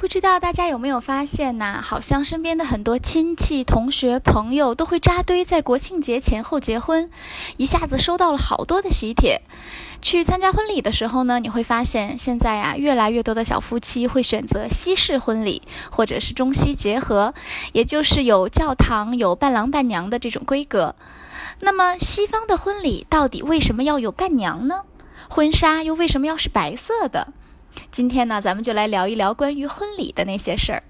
不知道大家有没有发现呢？好像身边的很多亲戚、同学、朋友都会扎堆在国庆节前后结婚，一下子收到了好多的喜帖。去参加婚礼的时候呢，你会发现现在呀，越来越多的小夫妻会选择西式婚礼，或者是中西结合，也就是有教堂、有伴郎伴娘的这种规格。那么，西方的婚礼到底为什么要有伴娘呢？婚纱又为什么要是白色的？今天呢，咱们就来聊一聊关于婚礼的那些事儿。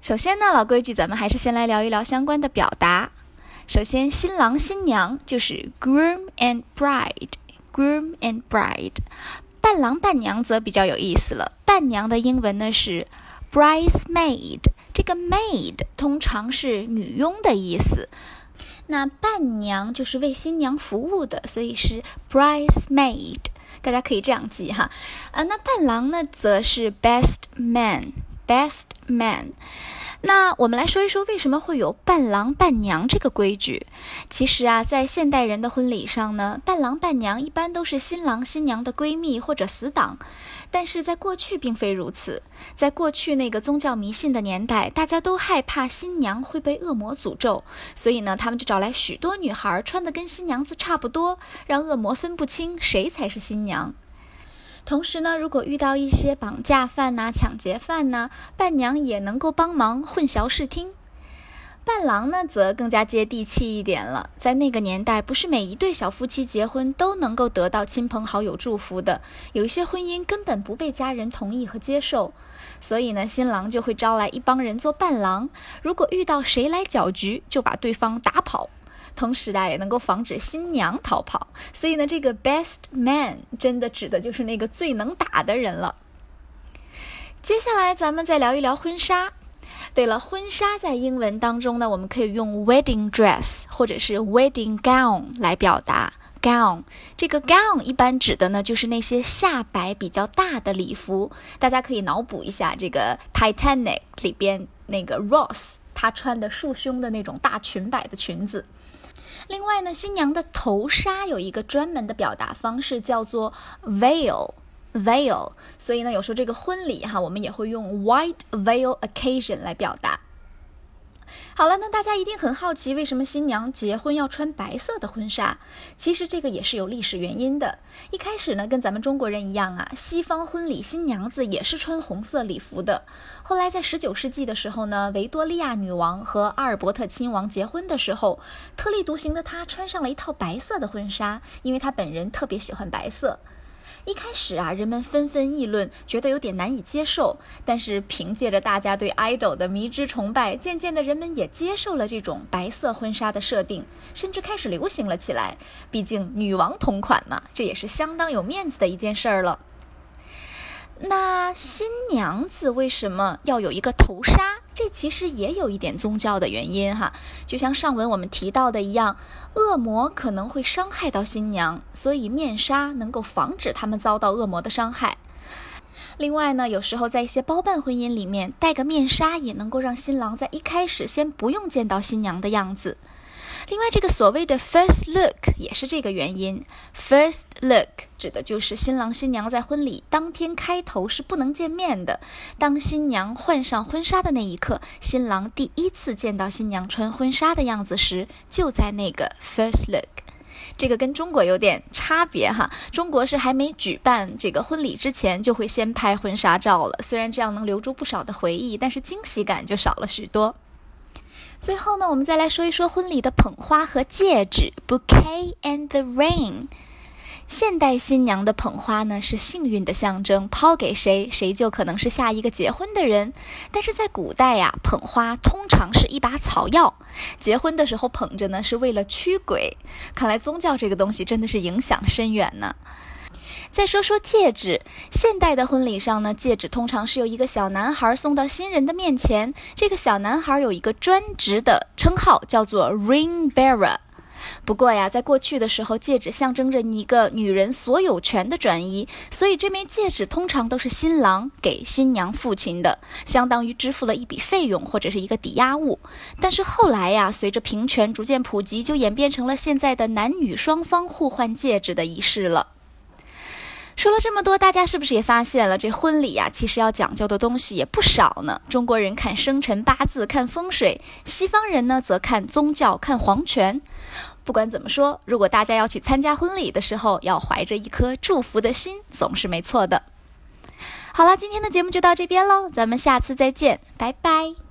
首先呢，老规矩，咱们还是先来聊一聊相关的表达。首先，新郎新娘就是 groom and bride，groom and bride。伴郎伴娘则比较有意思了，伴娘的英文呢是 bridesmaid，这个 maid 通常是女佣的意思，那伴娘就是为新娘服务的，所以是 bridesmaid。大家可以这样记哈，啊，那伴郎呢，则是 best man，best man。那我们来说一说，为什么会有伴郎伴娘这个规矩？其实啊，在现代人的婚礼上呢，伴郎伴娘一般都是新郎新娘的闺蜜或者死党。但是在过去并非如此，在过去那个宗教迷信的年代，大家都害怕新娘会被恶魔诅咒，所以呢，他们就找来许多女孩穿的跟新娘子差不多，让恶魔分不清谁才是新娘。同时呢，如果遇到一些绑架犯呐、抢劫犯呐，伴娘也能够帮忙混淆视听。伴郎呢，则更加接地气一点了。在那个年代，不是每一对小夫妻结婚都能够得到亲朋好友祝福的，有一些婚姻根本不被家人同意和接受。所以呢，新郎就会招来一帮人做伴郎。如果遇到谁来搅局，就把对方打跑，同时啊，也能够防止新娘逃跑。所以呢，这个 best man 真的指的就是那个最能打的人了。接下来，咱们再聊一聊婚纱。对了，婚纱在英文当中呢，我们可以用 wedding dress 或者是 wedding gown 来表达。gown 这个 gown 一般指的呢，就是那些下摆比较大的礼服。大家可以脑补一下，这个 Titanic 里边那个 Ross 她穿的束胸的那种大裙摆的裙子。另外呢，新娘的头纱有一个专门的表达方式，叫做 veil。veil，所以呢，有时候这个婚礼哈，我们也会用 white veil occasion 来表达。好了，那大家一定很好奇，为什么新娘结婚要穿白色的婚纱？其实这个也是有历史原因的。一开始呢，跟咱们中国人一样啊，西方婚礼新娘子也是穿红色礼服的。后来在十九世纪的时候呢，维多利亚女王和阿尔伯特亲王结婚的时候，特立独行的她穿上了一套白色的婚纱，因为她本人特别喜欢白色。一开始啊，人们纷纷议论，觉得有点难以接受。但是凭借着大家对 idol 的迷之崇拜，渐渐的，人们也接受了这种白色婚纱的设定，甚至开始流行了起来。毕竟女王同款嘛，这也是相当有面子的一件事儿了。那新娘子为什么要有一个头纱？这其实也有一点宗教的原因哈。就像上文我们提到的一样，恶魔可能会伤害到新娘，所以面纱能够防止他们遭到恶魔的伤害。另外呢，有时候在一些包办婚姻里面，戴个面纱也能够让新郎在一开始先不用见到新娘的样子。另外，这个所谓的 first look 也是这个原因。first look 指的就是新郎新娘在婚礼当天开头是不能见面的。当新娘换上婚纱的那一刻，新郎第一次见到新娘穿婚纱的样子时，就在那个 first look。这个跟中国有点差别哈。中国是还没举办这个婚礼之前，就会先拍婚纱照了。虽然这样能留住不少的回忆，但是惊喜感就少了许多。最后呢，我们再来说一说婚礼的捧花和戒指，bouquet and the ring。现代新娘的捧花呢是幸运的象征，抛给谁，谁就可能是下一个结婚的人。但是在古代呀，捧花通常是一把草药，结婚的时候捧着呢是为了驱鬼。看来宗教这个东西真的是影响深远呢。再说说戒指，现代的婚礼上呢，戒指通常是由一个小男孩送到新人的面前。这个小男孩有一个专职的称号，叫做 ring bearer。不过呀，在过去的时候，戒指象征着一个女人所有权的转移，所以这枚戒指通常都是新郎给新娘父亲的，相当于支付了一笔费用或者是一个抵押物。但是后来呀，随着平权逐渐普及，就演变成了现在的男女双方互换戒指的仪式了。说了这么多，大家是不是也发现了，这婚礼呀，其实要讲究的东西也不少呢？中国人看生辰八字、看风水，西方人呢则看宗教、看皇权。不管怎么说，如果大家要去参加婚礼的时候，要怀着一颗祝福的心，总是没错的。好了，今天的节目就到这边喽，咱们下次再见，拜拜。